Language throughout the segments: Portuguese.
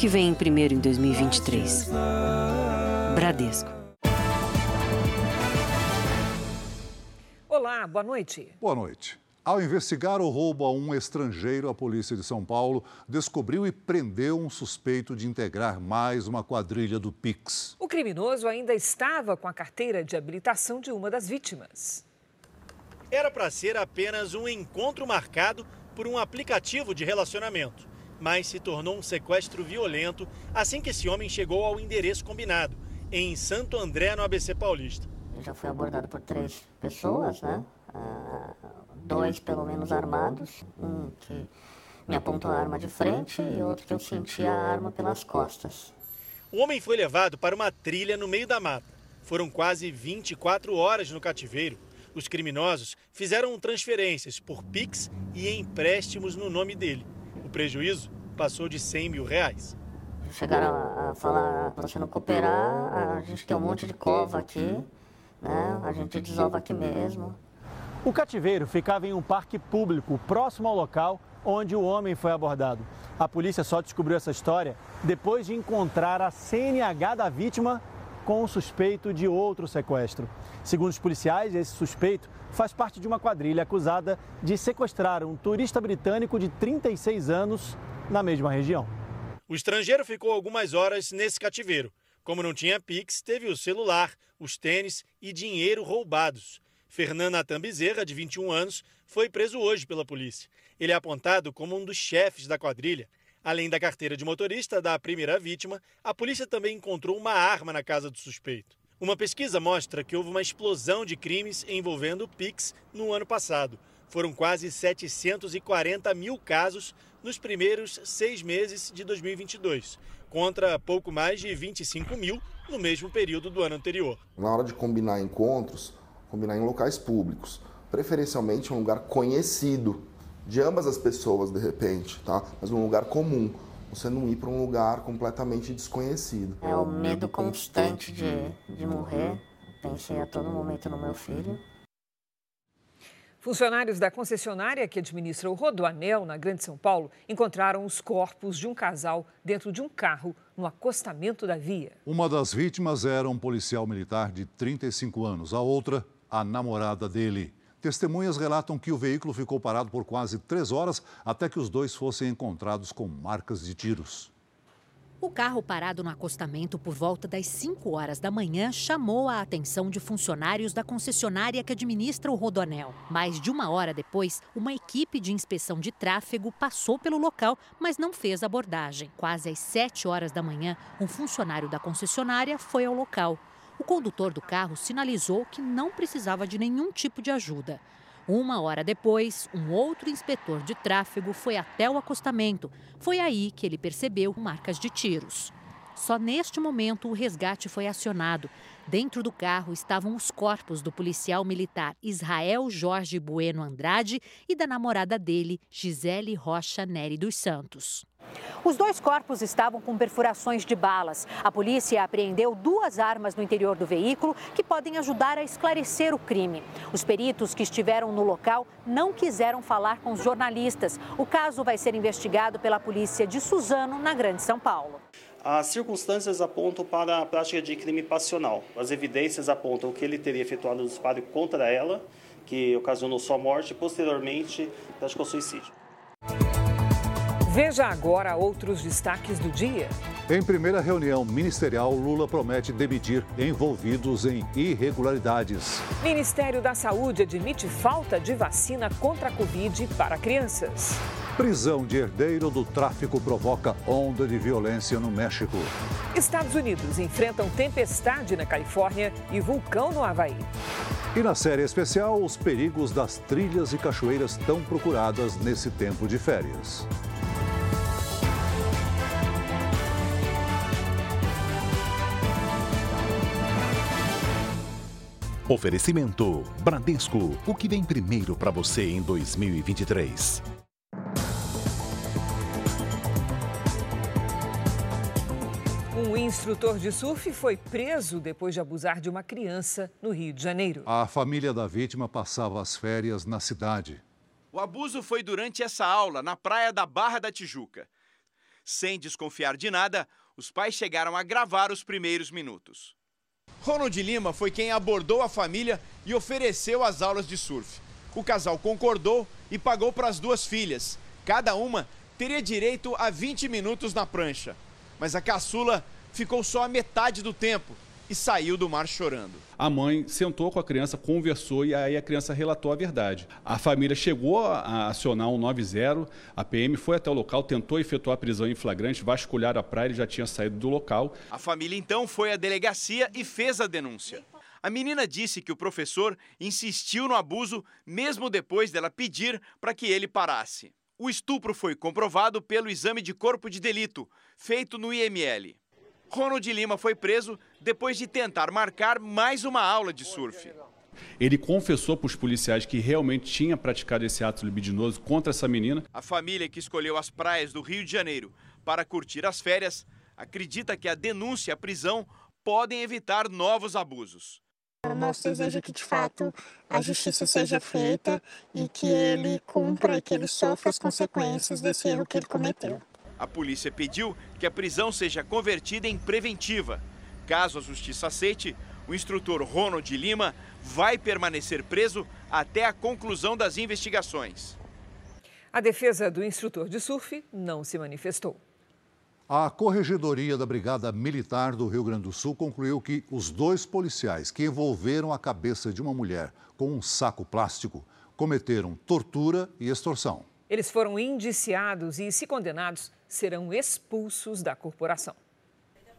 que vem primeiro em 2023. Bradesco. Olá, boa noite. Boa noite. Ao investigar o roubo a um estrangeiro, a polícia de São Paulo descobriu e prendeu um suspeito de integrar mais uma quadrilha do Pix. O criminoso ainda estava com a carteira de habilitação de uma das vítimas. Era para ser apenas um encontro marcado por um aplicativo de relacionamento, mas se tornou um sequestro violento assim que esse homem chegou ao endereço combinado, em Santo André, no ABC Paulista. já fui abordado por três pessoas, né? Ah, dois pelo menos armados, um que me apontou a arma de frente e outro que eu senti a arma pelas costas. O homem foi levado para uma trilha no meio da mata. Foram quase 24 horas no cativeiro. Os criminosos fizeram transferências por Pix e empréstimos no nome dele. O prejuízo passou de 100 mil reais. Chegaram a falar, para você não cooperar, a gente tem um monte de cova aqui, né? a gente desova aqui mesmo. O cativeiro ficava em um parque público próximo ao local onde o homem foi abordado. A polícia só descobriu essa história depois de encontrar a CNH da vítima com o suspeito de outro sequestro. Segundo os policiais, esse suspeito faz parte de uma quadrilha acusada de sequestrar um turista britânico de 36 anos na mesma região. O estrangeiro ficou algumas horas nesse cativeiro. Como não tinha Pix, teve o celular, os tênis e dinheiro roubados. Fernando Natan Bezerra, de 21 anos, foi preso hoje pela polícia. Ele é apontado como um dos chefes da quadrilha. Além da carteira de motorista da primeira vítima, a polícia também encontrou uma arma na casa do suspeito. Uma pesquisa mostra que houve uma explosão de crimes envolvendo Pix no ano passado. Foram quase 740 mil casos nos primeiros seis meses de 2022, contra pouco mais de 25 mil no mesmo período do ano anterior. Na hora de combinar encontros, combinar em locais públicos, preferencialmente um lugar conhecido de ambas as pessoas de repente, tá? Mas um lugar comum. Você não ir para um lugar completamente desconhecido. É o medo constante de, de morrer. Pensei a todo momento no meu filho. Funcionários da concessionária que administra o Rodoanel, na Grande São Paulo, encontraram os corpos de um casal dentro de um carro no acostamento da via. Uma das vítimas era um policial militar de 35 anos, a outra, a namorada dele. Testemunhas relatam que o veículo ficou parado por quase três horas até que os dois fossem encontrados com marcas de tiros. O carro parado no acostamento por volta das 5 horas da manhã chamou a atenção de funcionários da concessionária que administra o Rodoanel. Mais de uma hora depois, uma equipe de inspeção de tráfego passou pelo local, mas não fez abordagem. Quase às 7 horas da manhã, um funcionário da concessionária foi ao local. O condutor do carro sinalizou que não precisava de nenhum tipo de ajuda. Uma hora depois, um outro inspetor de tráfego foi até o acostamento. Foi aí que ele percebeu marcas de tiros. Só neste momento o resgate foi acionado. Dentro do carro estavam os corpos do policial militar Israel Jorge Bueno Andrade e da namorada dele, Gisele Rocha Neri dos Santos. Os dois corpos estavam com perfurações de balas. A polícia apreendeu duas armas no interior do veículo que podem ajudar a esclarecer o crime. Os peritos que estiveram no local não quiseram falar com os jornalistas. O caso vai ser investigado pela polícia de Suzano, na Grande São Paulo. As circunstâncias apontam para a prática de crime passional. As evidências apontam que ele teria efetuado um disparo contra ela, que ocasionou sua morte, e posteriormente praticou suicídio. Veja agora outros destaques do dia. Em primeira reunião ministerial, Lula promete demitir envolvidos em irregularidades. Ministério da Saúde admite falta de vacina contra a Covid para crianças. Prisão de herdeiro do tráfico provoca onda de violência no México. Estados Unidos enfrentam tempestade na Califórnia e vulcão no Havaí. E na série especial, os perigos das trilhas e cachoeiras tão procuradas nesse tempo de férias. Oferecimento Bradesco, o que vem primeiro para você em 2023. Instrutor de surf foi preso depois de abusar de uma criança no Rio de Janeiro. A família da vítima passava as férias na cidade. O abuso foi durante essa aula na praia da Barra da Tijuca. Sem desconfiar de nada, os pais chegaram a gravar os primeiros minutos. Ronald Lima foi quem abordou a família e ofereceu as aulas de surf. O casal concordou e pagou para as duas filhas. Cada uma teria direito a 20 minutos na prancha. Mas a caçula ficou só a metade do tempo e saiu do mar chorando. A mãe sentou com a criança, conversou e aí a criança relatou a verdade. A família chegou a acionar um 90, a PM foi até o local, tentou efetuar a prisão em flagrante, vasculhar a praia, ele já tinha saído do local. A família então foi à delegacia e fez a denúncia. A menina disse que o professor insistiu no abuso mesmo depois dela pedir para que ele parasse. O estupro foi comprovado pelo exame de corpo de delito, feito no IML. Ronald Lima foi preso depois de tentar marcar mais uma aula de surf. Ele confessou para os policiais que realmente tinha praticado esse ato libidinoso contra essa menina. A família que escolheu as praias do Rio de Janeiro para curtir as férias acredita que a denúncia e a prisão podem evitar novos abusos. O nosso desejo é que, de fato, a justiça seja feita e que ele cumpra e que ele sofra as consequências desse erro que ele cometeu. A polícia pediu que a prisão seja convertida em preventiva. Caso a justiça aceite, o instrutor Ronald Lima vai permanecer preso até a conclusão das investigações. A defesa do instrutor de surf não se manifestou. A Corregedoria da Brigada Militar do Rio Grande do Sul concluiu que os dois policiais que envolveram a cabeça de uma mulher com um saco plástico cometeram tortura e extorsão. Eles foram indiciados e, se condenados, serão expulsos da corporação.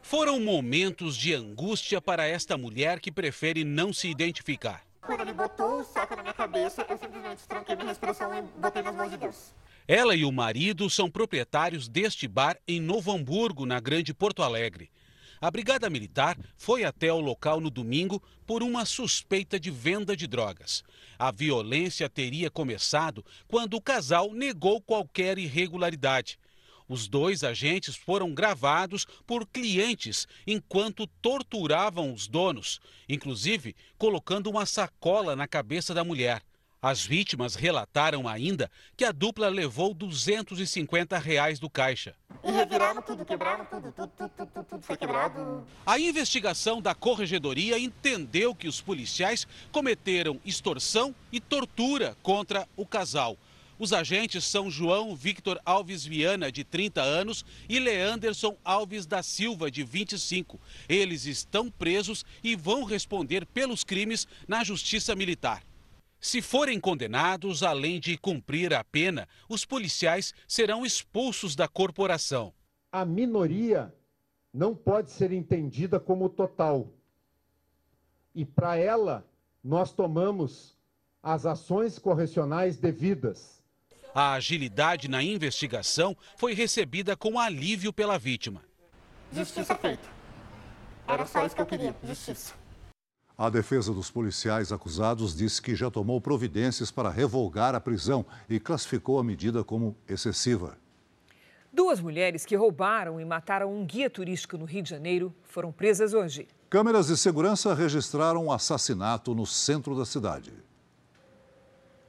Foram momentos de angústia para esta mulher que prefere não se identificar. Quando ele botou o saco na minha cabeça, eu simplesmente tranquei minha respiração e botei nas mãos de Deus. Ela e o marido são proprietários deste bar em Novo Hamburgo, na Grande Porto Alegre. A Brigada Militar foi até o local no domingo por uma suspeita de venda de drogas. A violência teria começado quando o casal negou qualquer irregularidade. Os dois agentes foram gravados por clientes enquanto torturavam os donos, inclusive colocando uma sacola na cabeça da mulher. As vítimas relataram ainda que a dupla levou 250 reais do caixa. E reviraram tudo, quebraram tudo, tudo, tudo, tudo, tudo foi quebrado. A investigação da Corregedoria entendeu que os policiais cometeram extorsão e tortura contra o casal. Os agentes são João Victor Alves Viana, de 30 anos, e Leanderson Alves da Silva, de 25. Eles estão presos e vão responder pelos crimes na Justiça Militar. Se forem condenados, além de cumprir a pena, os policiais serão expulsos da corporação. A minoria não pode ser entendida como total. E para ela, nós tomamos as ações correcionais devidas. A agilidade na investigação foi recebida com alívio pela vítima. Justiça feita. Era só isso que eu queria, justiça. A defesa dos policiais acusados disse que já tomou providências para revogar a prisão e classificou a medida como excessiva. Duas mulheres que roubaram e mataram um guia turístico no Rio de Janeiro foram presas hoje. Câmeras de segurança registraram um assassinato no centro da cidade.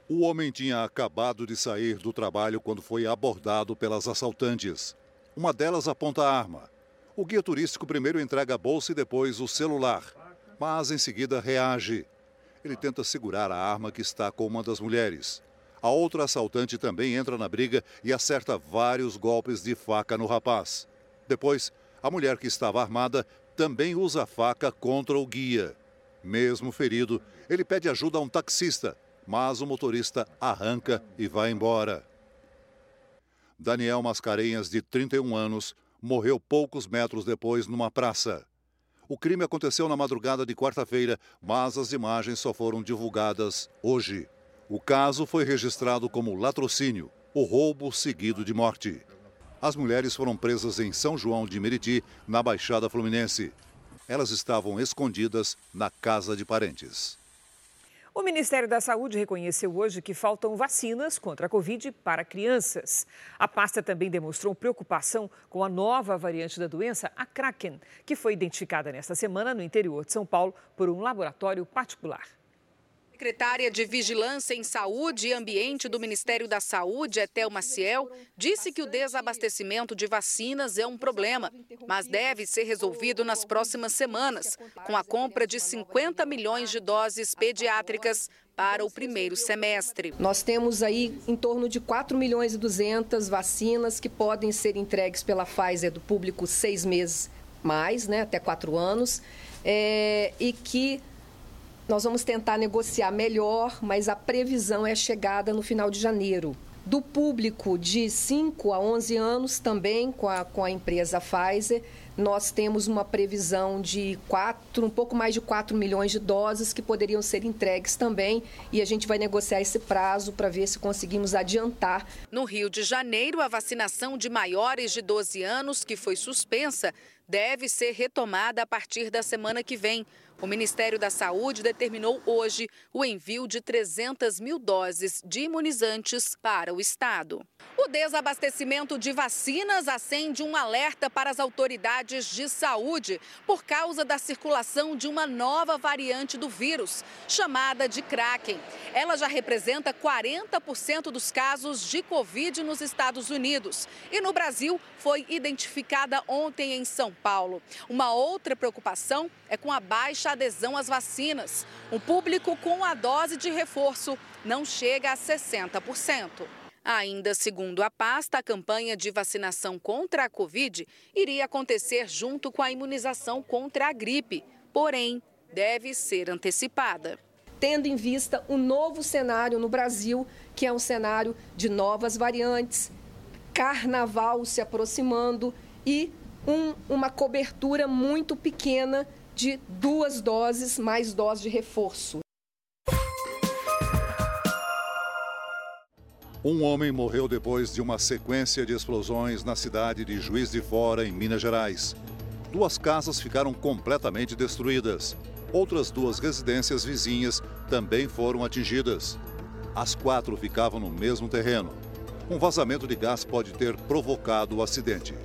O homem tinha acabado de sair do trabalho quando foi abordado pelas assaltantes. Uma delas aponta a arma. O guia turístico primeiro entrega a bolsa e depois o celular, mas em seguida reage. Ele tenta segurar a arma que está com uma das mulheres. A outra assaltante também entra na briga e acerta vários golpes de faca no rapaz. Depois, a mulher que estava armada também usa a faca contra o guia. Mesmo ferido, ele pede ajuda a um taxista, mas o motorista arranca e vai embora. Daniel Mascarenhas, de 31 anos, morreu poucos metros depois numa praça. O crime aconteceu na madrugada de quarta-feira, mas as imagens só foram divulgadas hoje. O caso foi registrado como latrocínio, o roubo seguido de morte. As mulheres foram presas em São João de Meriti, na Baixada Fluminense. Elas estavam escondidas na casa de parentes. O Ministério da Saúde reconheceu hoje que faltam vacinas contra a Covid para crianças. A pasta também demonstrou preocupação com a nova variante da doença, a Kraken, que foi identificada nesta semana no interior de São Paulo por um laboratório particular. Secretária de Vigilância em Saúde e Ambiente do Ministério da Saúde, Etel Maciel, disse que o desabastecimento de vacinas é um problema, mas deve ser resolvido nas próximas semanas, com a compra de 50 milhões de doses pediátricas para o primeiro semestre. Nós temos aí em torno de 4 milhões e 200 vacinas que podem ser entregues pela Pfizer do público seis meses mais, né, até quatro anos, é, e que nós vamos tentar negociar melhor, mas a previsão é chegada no final de janeiro. Do público de 5 a 11 anos, também com a, com a empresa Pfizer, nós temos uma previsão de quatro, um pouco mais de 4 milhões de doses que poderiam ser entregues também, e a gente vai negociar esse prazo para ver se conseguimos adiantar. No Rio de Janeiro, a vacinação de maiores de 12 anos, que foi suspensa, deve ser retomada a partir da semana que vem. O Ministério da Saúde determinou hoje o envio de 300 mil doses de imunizantes para o Estado. O desabastecimento de vacinas acende um alerta para as autoridades de saúde por causa da circulação de uma nova variante do vírus, chamada de Kraken. Ela já representa 40% dos casos de Covid nos Estados Unidos. E no Brasil, foi identificada ontem em São Paulo. Uma outra preocupação é com a baixa adesão às vacinas. O público com a dose de reforço não chega a 60%. Ainda segundo a pasta, a campanha de vacinação contra a Covid iria acontecer junto com a imunização contra a gripe, porém, deve ser antecipada. Tendo em vista o novo cenário no Brasil, que é um cenário de novas variantes, carnaval se aproximando e um, uma cobertura muito pequena de duas doses mais dose de reforço. Um homem morreu depois de uma sequência de explosões na cidade de Juiz de Fora, em Minas Gerais. Duas casas ficaram completamente destruídas. Outras duas residências vizinhas também foram atingidas. As quatro ficavam no mesmo terreno. Um vazamento de gás pode ter provocado o acidente.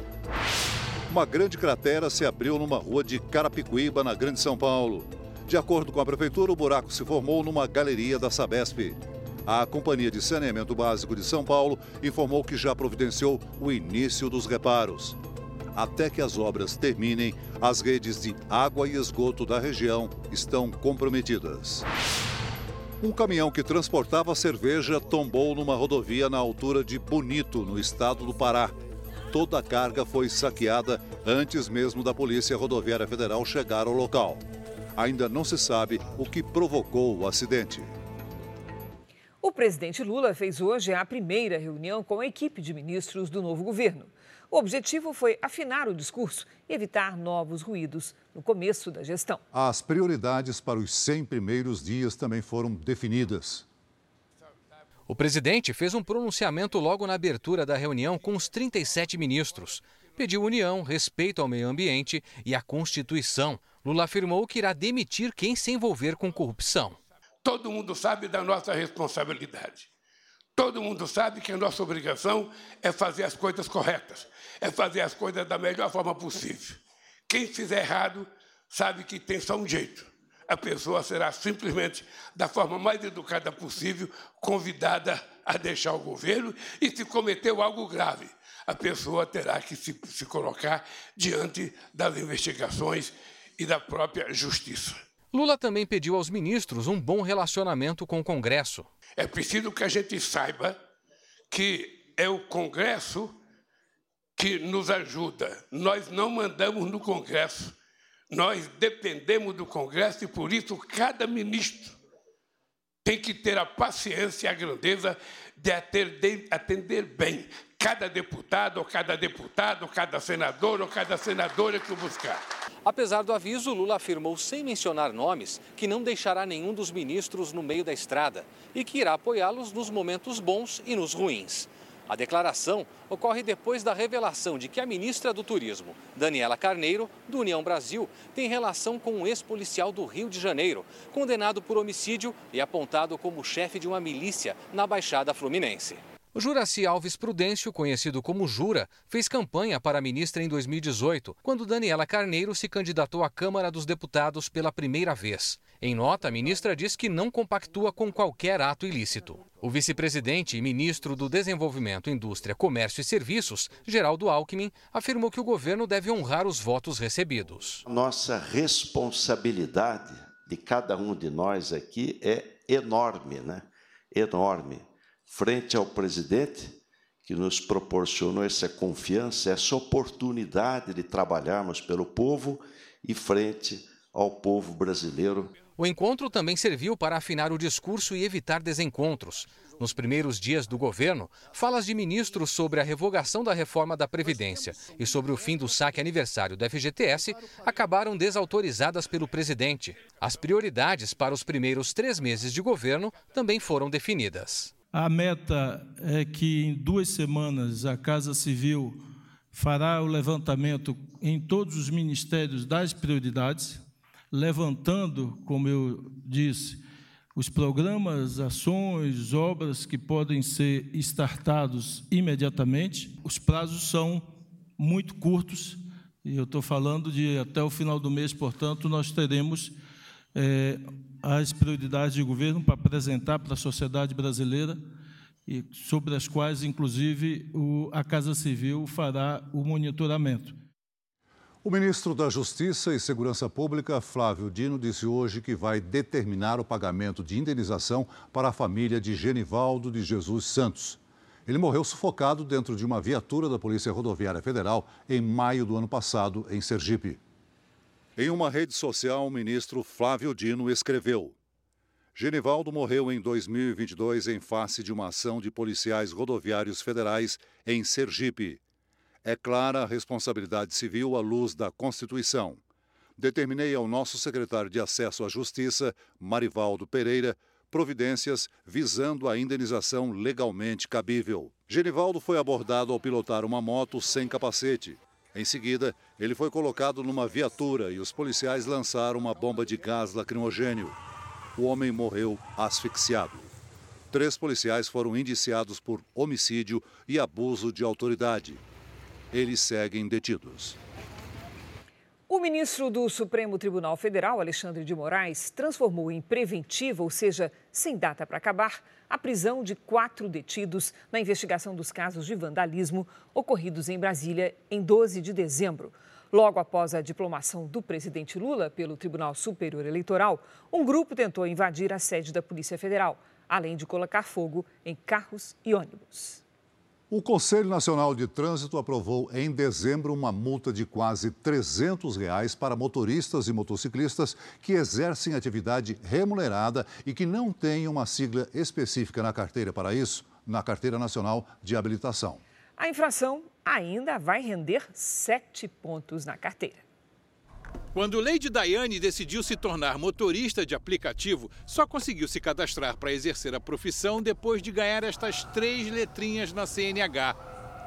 Uma grande cratera se abriu numa rua de Carapicuíba, na Grande São Paulo. De acordo com a prefeitura, o buraco se formou numa galeria da Sabesp. A Companhia de Saneamento Básico de São Paulo informou que já providenciou o início dos reparos. Até que as obras terminem, as redes de água e esgoto da região estão comprometidas. Um caminhão que transportava cerveja tombou numa rodovia na altura de Bonito, no estado do Pará toda a carga foi saqueada antes mesmo da Polícia Rodoviária Federal chegar ao local. Ainda não se sabe o que provocou o acidente. O presidente Lula fez hoje a primeira reunião com a equipe de ministros do novo governo. O objetivo foi afinar o discurso e evitar novos ruídos no começo da gestão. As prioridades para os 100 primeiros dias também foram definidas. O presidente fez um pronunciamento logo na abertura da reunião com os 37 ministros. Pediu união, respeito ao meio ambiente e à Constituição. Lula afirmou que irá demitir quem se envolver com corrupção. Todo mundo sabe da nossa responsabilidade. Todo mundo sabe que a nossa obrigação é fazer as coisas corretas, é fazer as coisas da melhor forma possível. Quem fizer errado sabe que tem só um jeito: a pessoa será simplesmente, da forma mais educada possível, convidada a deixar o governo e, se cometeu algo grave, a pessoa terá que se, se colocar diante das investigações e da própria justiça. Lula também pediu aos ministros um bom relacionamento com o Congresso. É preciso que a gente saiba que é o Congresso que nos ajuda. Nós não mandamos no Congresso. Nós dependemos do Congresso e, por isso, cada ministro tem que ter a paciência e a grandeza de atender, bem cada deputado, ou cada deputado, ou cada senador, ou cada senadora que o buscar. Apesar do aviso, Lula afirmou, sem mencionar nomes, que não deixará nenhum dos ministros no meio da estrada e que irá apoiá-los nos momentos bons e nos ruins. A declaração ocorre depois da revelação de que a ministra do Turismo, Daniela Carneiro, do União Brasil, tem relação com um ex-policial do Rio de Janeiro, condenado por homicídio e apontado como chefe de uma milícia na Baixada Fluminense. O Juraci Alves Prudêncio, conhecido como Jura, fez campanha para ministra em 2018, quando Daniela Carneiro se candidatou à Câmara dos Deputados pela primeira vez. Em nota, a ministra diz que não compactua com qualquer ato ilícito. O vice-presidente e ministro do Desenvolvimento, Indústria, Comércio e Serviços, Geraldo Alckmin, afirmou que o governo deve honrar os votos recebidos. Nossa responsabilidade de cada um de nós aqui é enorme, né? Enorme frente ao presidente, que nos proporcionou essa confiança, essa oportunidade de trabalharmos pelo povo e frente ao povo brasileiro. O encontro também serviu para afinar o discurso e evitar desencontros. Nos primeiros dias do governo, falas de ministros sobre a revogação da reforma da Previdência e sobre o fim do saque aniversário do FGTS acabaram desautorizadas pelo presidente. As prioridades para os primeiros três meses de governo também foram definidas. A meta é que em duas semanas a Casa Civil fará o levantamento em todos os ministérios das prioridades, levantando, como eu disse, os programas, ações, obras que podem ser startados imediatamente. Os prazos são muito curtos, e eu estou falando de até o final do mês, portanto, nós teremos é, as prioridades de governo para apresentar para a sociedade brasileira e sobre as quais, inclusive, a Casa Civil fará o monitoramento. O ministro da Justiça e Segurança Pública, Flávio Dino, disse hoje que vai determinar o pagamento de indenização para a família de Genivaldo de Jesus Santos. Ele morreu sufocado dentro de uma viatura da Polícia Rodoviária Federal em maio do ano passado, em Sergipe. Em uma rede social, o ministro Flávio Dino escreveu: Genivaldo morreu em 2022 em face de uma ação de policiais rodoviários federais em Sergipe. É clara a responsabilidade civil à luz da Constituição. Determinei ao nosso secretário de Acesso à Justiça, Marivaldo Pereira, providências visando a indenização legalmente cabível. Genivaldo foi abordado ao pilotar uma moto sem capacete. Em seguida, ele foi colocado numa viatura e os policiais lançaram uma bomba de gás lacrimogênio. O homem morreu asfixiado. Três policiais foram indiciados por homicídio e abuso de autoridade. Eles seguem detidos. O ministro do Supremo Tribunal Federal, Alexandre de Moraes, transformou em preventiva, ou seja, sem data para acabar, a prisão de quatro detidos na investigação dos casos de vandalismo ocorridos em Brasília em 12 de dezembro. Logo após a diplomação do presidente Lula pelo Tribunal Superior Eleitoral, um grupo tentou invadir a sede da Polícia Federal, além de colocar fogo em carros e ônibus. O Conselho Nacional de Trânsito aprovou em dezembro uma multa de quase 300 reais para motoristas e motociclistas que exercem atividade remunerada e que não têm uma sigla específica na carteira para isso, na Carteira Nacional de Habilitação. A infração ainda vai render sete pontos na carteira. Quando Lady Diane decidiu se tornar motorista de aplicativo, só conseguiu se cadastrar para exercer a profissão depois de ganhar estas três letrinhas na CNH: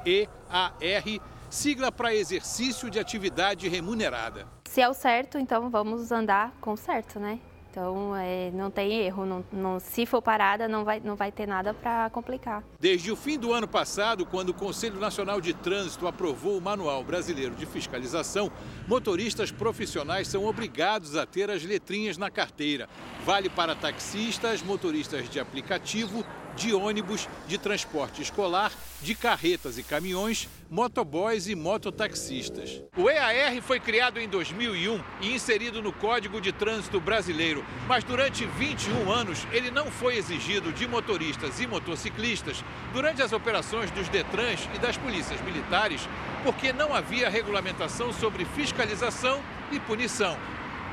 EAR, sigla para exercício de atividade remunerada. Se é o certo, então vamos andar com o certo, né? Então, é, não tem erro. Não, não, se for parada, não vai, não vai ter nada para complicar. Desde o fim do ano passado, quando o Conselho Nacional de Trânsito aprovou o Manual Brasileiro de Fiscalização, motoristas profissionais são obrigados a ter as letrinhas na carteira. Vale para taxistas, motoristas de aplicativo de ônibus, de transporte escolar, de carretas e caminhões, motoboys e mototaxistas. O EAR foi criado em 2001 e inserido no Código de Trânsito Brasileiro, mas durante 21 anos ele não foi exigido de motoristas e motociclistas durante as operações dos Detrans e das polícias militares, porque não havia regulamentação sobre fiscalização e punição.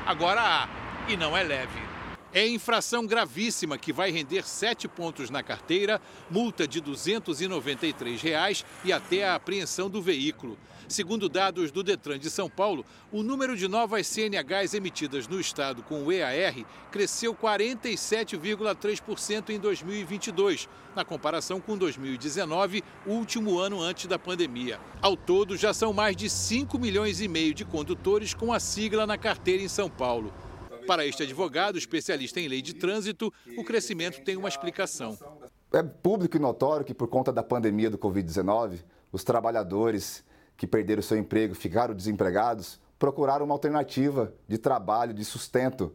Agora há, e não é leve. É infração gravíssima que vai render sete pontos na carteira, multa de 293 reais e até a apreensão do veículo. Segundo dados do Detran de São Paulo, o número de novas CNHs emitidas no estado com o EAR cresceu 47,3% em 2022, na comparação com 2019, último ano antes da pandemia. Ao todo, já são mais de 5 milhões e meio de condutores com a sigla na carteira em São Paulo. Para este advogado, especialista em lei de trânsito, o crescimento tem uma explicação. É público e notório que, por conta da pandemia do Covid-19, os trabalhadores que perderam seu emprego, ficaram desempregados, procuraram uma alternativa de trabalho, de sustento.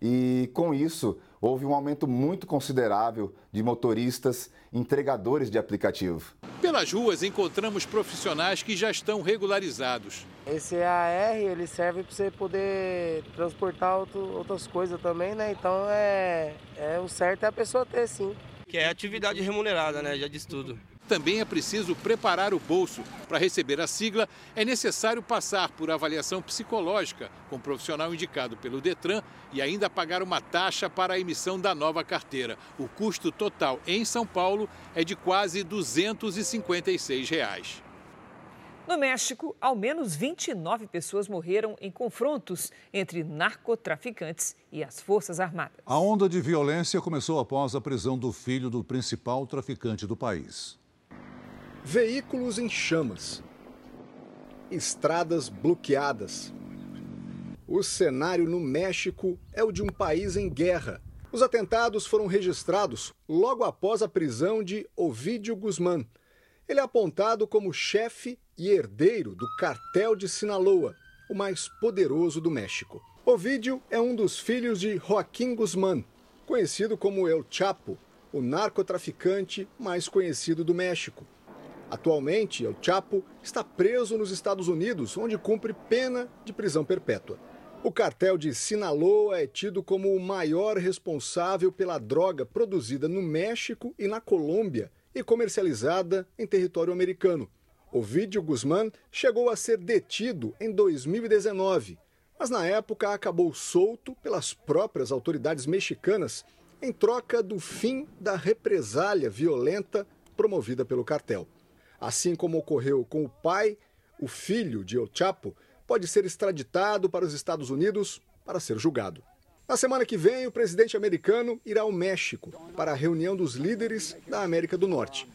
E com isso, houve um aumento muito considerável de motoristas entregadores de aplicativo. Pelas ruas encontramos profissionais que já estão regularizados. Esse AR ele serve para você poder transportar outro, outras coisas também, né? Então é, é o certo é a pessoa ter sim. Que é atividade remunerada, né? Já diz tudo. Também é preciso preparar o bolso. Para receber a sigla, é necessário passar por avaliação psicológica com um profissional indicado pelo Detran e ainda pagar uma taxa para a emissão da nova carteira. O custo total em São Paulo é de quase 256 reais. No México, ao menos 29 pessoas morreram em confrontos entre narcotraficantes e as Forças Armadas. A onda de violência começou após a prisão do filho do principal traficante do país. Veículos em chamas. Estradas bloqueadas. O cenário no México é o de um país em guerra. Os atentados foram registrados logo após a prisão de Ovidio Guzmán. Ele é apontado como chefe e herdeiro do cartel de Sinaloa, o mais poderoso do México. Ovidio é um dos filhos de Joaquim Guzmán, conhecido como El Chapo, o narcotraficante mais conhecido do México. Atualmente, El Chapo está preso nos Estados Unidos, onde cumpre pena de prisão perpétua. O cartel de Sinaloa é tido como o maior responsável pela droga produzida no México e na Colômbia e comercializada em território americano. Ovidio Guzmán chegou a ser detido em 2019, mas na época acabou solto pelas próprias autoridades mexicanas em troca do fim da represália violenta promovida pelo cartel. Assim como ocorreu com o pai, o filho de El Chapo pode ser extraditado para os Estados Unidos para ser julgado. Na semana que vem, o presidente americano irá ao México para a reunião dos líderes da América do Norte.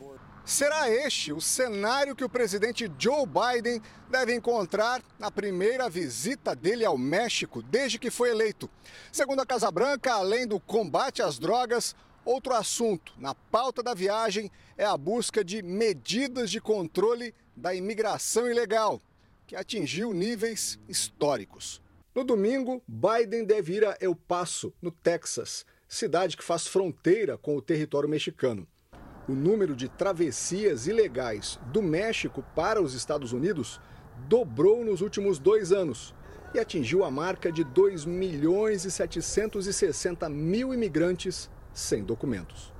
Será este o cenário que o presidente Joe Biden deve encontrar na primeira visita dele ao México desde que foi eleito. Segundo a Casa Branca, além do combate às drogas, outro assunto na pauta da viagem é a busca de medidas de controle da imigração ilegal, que atingiu níveis históricos. No domingo, Biden deve ir a El Paso, no Texas, cidade que faz fronteira com o território mexicano. O número de travessias ilegais do México para os Estados Unidos dobrou nos últimos dois anos e atingiu a marca de 2 milhões e 760 mil imigrantes sem documentos.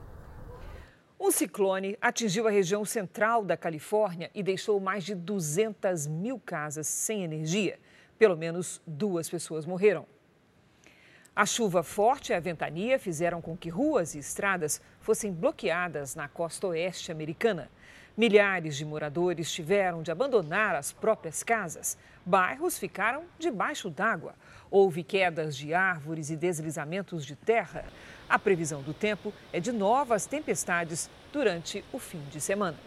Um ciclone atingiu a região central da Califórnia e deixou mais de 200 mil casas sem energia. Pelo menos duas pessoas morreram. A chuva forte e a ventania fizeram com que ruas e estradas fossem bloqueadas na costa oeste americana. Milhares de moradores tiveram de abandonar as próprias casas. Bairros ficaram debaixo d'água. Houve quedas de árvores e deslizamentos de terra. A previsão do tempo é de novas tempestades durante o fim de semana.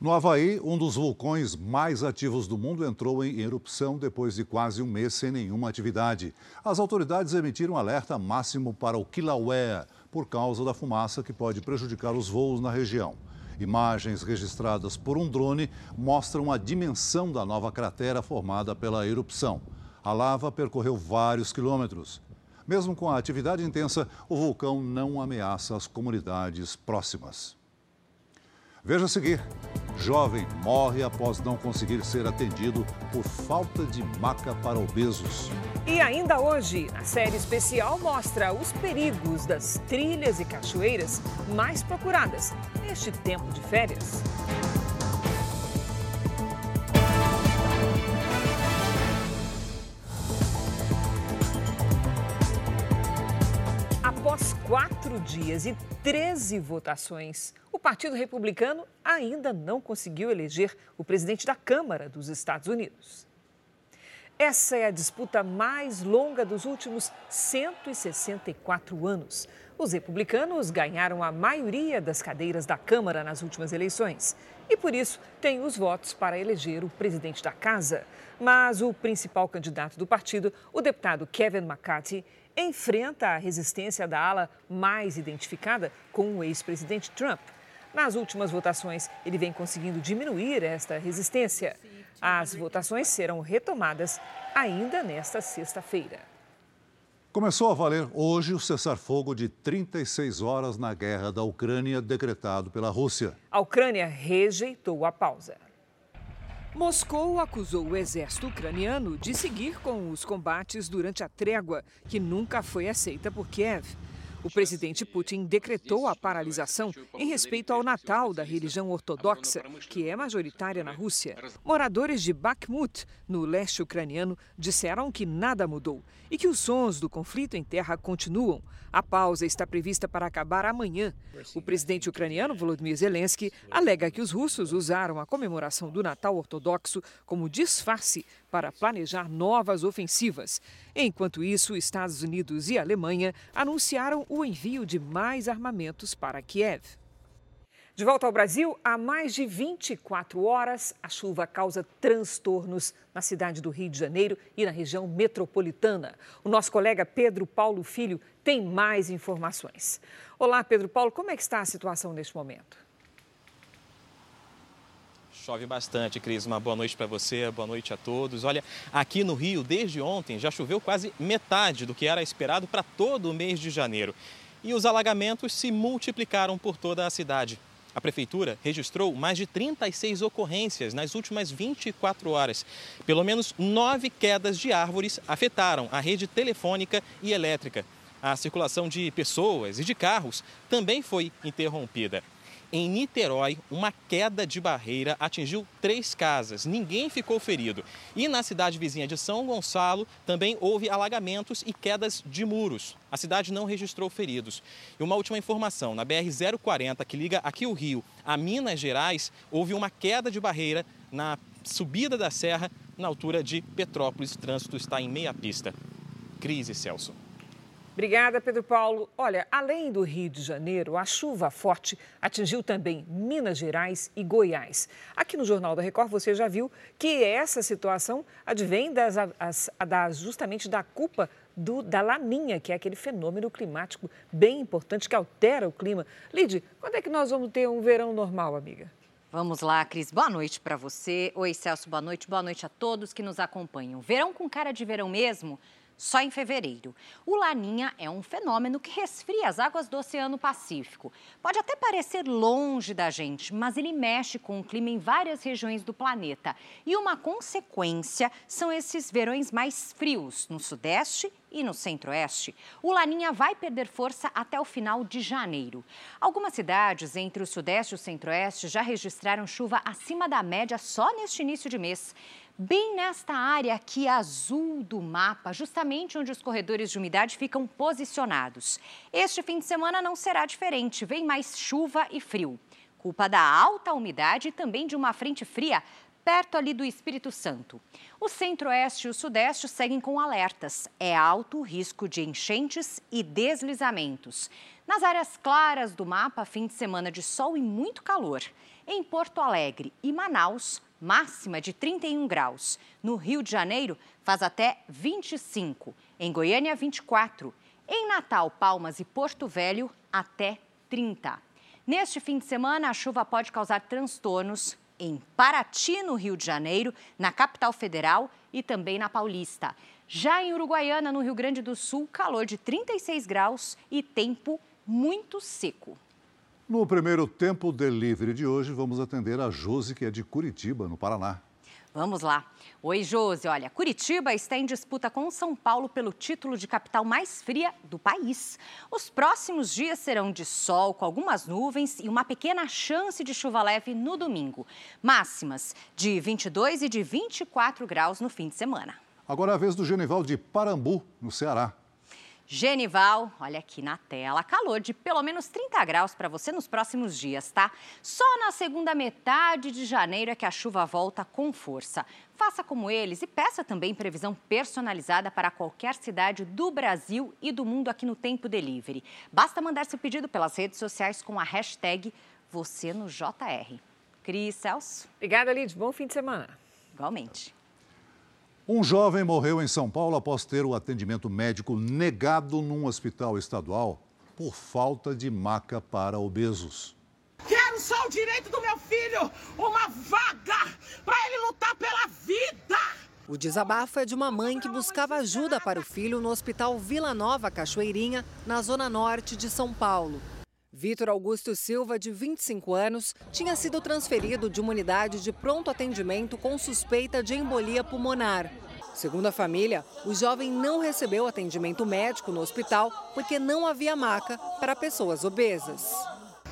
No Havaí, um dos vulcões mais ativos do mundo entrou em erupção depois de quase um mês sem nenhuma atividade. As autoridades emitiram alerta máximo para o Kilauea por causa da fumaça que pode prejudicar os voos na região. Imagens registradas por um drone mostram a dimensão da nova cratera formada pela erupção. A lava percorreu vários quilômetros. Mesmo com a atividade intensa, o vulcão não ameaça as comunidades próximas. Veja a seguir: jovem morre após não conseguir ser atendido por falta de maca para obesos. E ainda hoje, a série especial mostra os perigos das trilhas e cachoeiras mais procuradas neste tempo de férias. Quatro dias e 13 votações, o Partido Republicano ainda não conseguiu eleger o presidente da Câmara dos Estados Unidos. Essa é a disputa mais longa dos últimos 164 anos. Os republicanos ganharam a maioria das cadeiras da Câmara nas últimas eleições e, por isso, têm os votos para eleger o presidente da casa. Mas o principal candidato do partido, o deputado Kevin McCarthy, enfrenta a resistência da ala mais identificada com o ex-presidente Trump. Nas últimas votações, ele vem conseguindo diminuir esta resistência. As votações serão retomadas ainda nesta sexta-feira. Começou a valer hoje o cessar-fogo de 36 horas na guerra da Ucrânia, decretado pela Rússia. A Ucrânia rejeitou a pausa. Moscou acusou o exército ucraniano de seguir com os combates durante a trégua, que nunca foi aceita por Kiev. O presidente Putin decretou a paralisação em respeito ao Natal da religião ortodoxa, que é majoritária na Rússia. Moradores de Bakhmut, no leste ucraniano, disseram que nada mudou e que os sons do conflito em terra continuam. A pausa está prevista para acabar amanhã. O presidente ucraniano Volodymyr Zelensky alega que os russos usaram a comemoração do Natal ortodoxo como disfarce para planejar novas ofensivas. Enquanto isso, Estados Unidos e Alemanha anunciaram o envio de mais armamentos para Kiev. De volta ao Brasil, há mais de 24 horas, a chuva causa transtornos na cidade do Rio de Janeiro e na região metropolitana. O nosso colega Pedro Paulo Filho tem mais informações. Olá, Pedro Paulo, como é que está a situação neste momento? Chove bastante, Cris. Uma boa noite para você, boa noite a todos. Olha, aqui no Rio, desde ontem, já choveu quase metade do que era esperado para todo o mês de janeiro. E os alagamentos se multiplicaram por toda a cidade. A prefeitura registrou mais de 36 ocorrências nas últimas 24 horas. Pelo menos nove quedas de árvores afetaram a rede telefônica e elétrica. A circulação de pessoas e de carros também foi interrompida. Em Niterói, uma queda de barreira atingiu três casas. Ninguém ficou ferido. E na cidade vizinha de São Gonçalo também houve alagamentos e quedas de muros. A cidade não registrou feridos. E uma última informação: na BR-040, que liga aqui o Rio a Minas Gerais, houve uma queda de barreira na subida da serra na altura de Petrópolis. O trânsito está em meia pista. Crise, Celso. Obrigada, Pedro Paulo. Olha, além do Rio de Janeiro, a chuva forte atingiu também Minas Gerais e Goiás. Aqui no Jornal da Record você já viu que essa situação advém das, as, das, justamente da culpa do, da laninha, que é aquele fenômeno climático bem importante que altera o clima. Lid, quando é que nós vamos ter um verão normal, amiga? Vamos lá, Cris. Boa noite para você. Oi, Celso, boa noite. Boa noite a todos que nos acompanham. Verão com cara de verão mesmo? Só em fevereiro. O Laninha é um fenômeno que resfria as águas do Oceano Pacífico. Pode até parecer longe da gente, mas ele mexe com o clima em várias regiões do planeta. E uma consequência são esses verões mais frios no Sudeste e no Centro-Oeste. O Laninha vai perder força até o final de janeiro. Algumas cidades entre o Sudeste e o Centro-Oeste já registraram chuva acima da média só neste início de mês bem nesta área aqui azul do mapa, justamente onde os corredores de umidade ficam posicionados. Este fim de semana não será diferente, vem mais chuva e frio. Culpa da alta umidade e também de uma frente fria perto ali do Espírito Santo. O centro-oeste e o sudeste seguem com alertas. É alto o risco de enchentes e deslizamentos. Nas áreas claras do mapa, fim de semana de sol e muito calor. Em Porto Alegre e Manaus, máxima de 31 graus. No Rio de Janeiro, faz até 25. Em Goiânia, 24. Em Natal, Palmas e Porto Velho, até 30. Neste fim de semana, a chuva pode causar transtornos em Paraty, no Rio de Janeiro, na capital federal e também na Paulista. Já em Uruguaiana, no Rio Grande do Sul, calor de 36 graus e tempo muito seco. No primeiro tempo delivery de hoje, vamos atender a Josi, que é de Curitiba, no Paraná. Vamos lá. Oi, Josi. Olha, Curitiba está em disputa com São Paulo pelo título de capital mais fria do país. Os próximos dias serão de sol, com algumas nuvens e uma pequena chance de chuva leve no domingo. Máximas de 22 e de 24 graus no fim de semana. Agora é a vez do Genival de Parambu, no Ceará. Genival, olha aqui na tela, calor de pelo menos 30 graus para você nos próximos dias, tá? Só na segunda metade de janeiro é que a chuva volta com força. Faça como eles e peça também previsão personalizada para qualquer cidade do Brasil e do mundo aqui no Tempo Delivery. Basta mandar seu pedido pelas redes sociais com a hashtag você no JR. Cris Celso. Obrigada, Lid. Bom fim de semana. Igualmente. Um jovem morreu em São Paulo após ter o atendimento médico negado num hospital estadual por falta de maca para obesos. Quero só o direito do meu filho, uma vaga para ele lutar pela vida. O desabafo é de uma mãe que buscava ajuda para o filho no Hospital Vila Nova Cachoeirinha, na zona norte de São Paulo. Vitor Augusto Silva, de 25 anos, tinha sido transferido de uma unidade de pronto atendimento com suspeita de embolia pulmonar. Segundo a família, o jovem não recebeu atendimento médico no hospital porque não havia maca para pessoas obesas.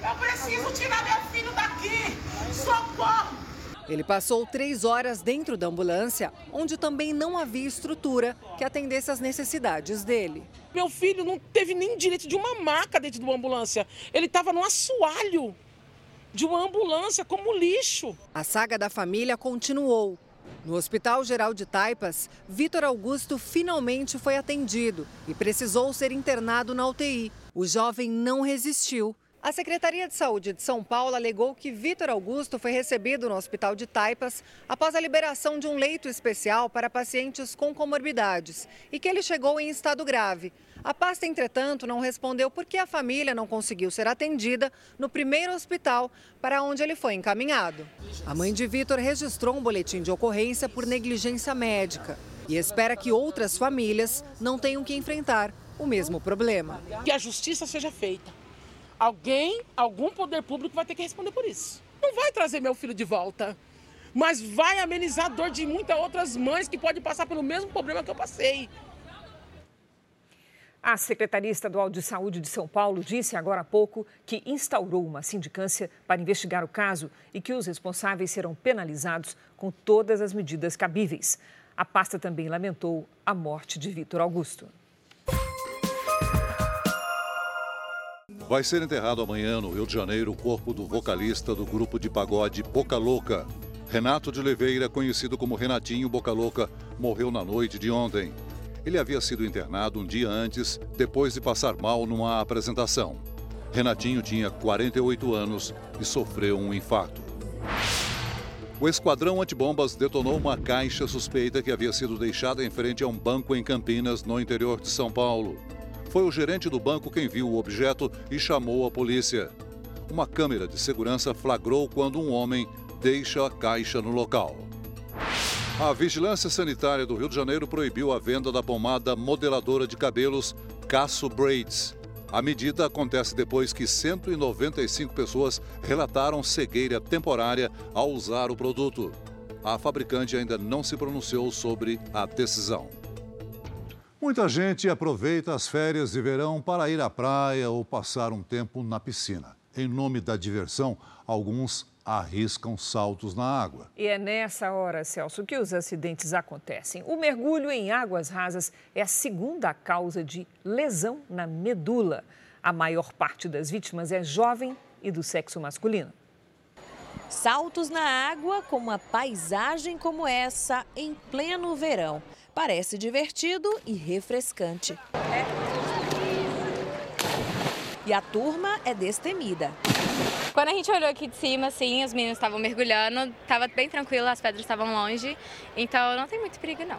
Eu preciso tirar meu filho daqui! Socorro! Ele passou três horas dentro da ambulância, onde também não havia estrutura que atendesse às necessidades dele. Meu filho não teve nem direito de uma maca dentro de uma ambulância. Ele estava no assoalho de uma ambulância como lixo. A saga da família continuou. No Hospital Geral de Taipas, Vitor Augusto finalmente foi atendido e precisou ser internado na UTI. O jovem não resistiu a Secretaria de Saúde de São Paulo alegou que Vitor Augusto foi recebido no Hospital de Taipas após a liberação de um leito especial para pacientes com comorbidades e que ele chegou em estado grave. A pasta, entretanto, não respondeu por que a família não conseguiu ser atendida no primeiro hospital para onde ele foi encaminhado. A mãe de Vitor registrou um boletim de ocorrência por negligência médica e espera que outras famílias não tenham que enfrentar o mesmo problema. Que a justiça seja feita alguém, algum poder público vai ter que responder por isso. Não vai trazer meu filho de volta, mas vai amenizar a dor de muitas outras mães que podem passar pelo mesmo problema que eu passei. A Secretaria Estadual de Saúde de São Paulo disse agora há pouco que instaurou uma sindicância para investigar o caso e que os responsáveis serão penalizados com todas as medidas cabíveis. A pasta também lamentou a morte de Vitor Augusto. Vai ser enterrado amanhã no Rio de Janeiro o corpo do vocalista do grupo de pagode Boca Louca. Renato de Oliveira, conhecido como Renatinho Boca Louca, morreu na noite de ontem. Ele havia sido internado um dia antes, depois de passar mal numa apresentação. Renatinho tinha 48 anos e sofreu um infarto. O esquadrão antibombas detonou uma caixa suspeita que havia sido deixada em frente a um banco em Campinas, no interior de São Paulo. Foi o gerente do banco quem viu o objeto e chamou a polícia. Uma câmera de segurança flagrou quando um homem deixa a caixa no local. A Vigilância Sanitária do Rio de Janeiro proibiu a venda da pomada modeladora de cabelos Casso Braids. A medida acontece depois que 195 pessoas relataram cegueira temporária ao usar o produto. A fabricante ainda não se pronunciou sobre a decisão. Muita gente aproveita as férias de verão para ir à praia ou passar um tempo na piscina. Em nome da diversão, alguns arriscam saltos na água. E é nessa hora, Celso, que os acidentes acontecem. O mergulho em águas rasas é a segunda causa de lesão na medula. A maior parte das vítimas é jovem e do sexo masculino. Saltos na água com uma paisagem como essa em pleno verão. Parece divertido e refrescante. E a turma é destemida. Quando a gente olhou aqui de cima, assim, os meninos estavam mergulhando, estava bem tranquilo, as pedras estavam longe, então não tem muito perigo não.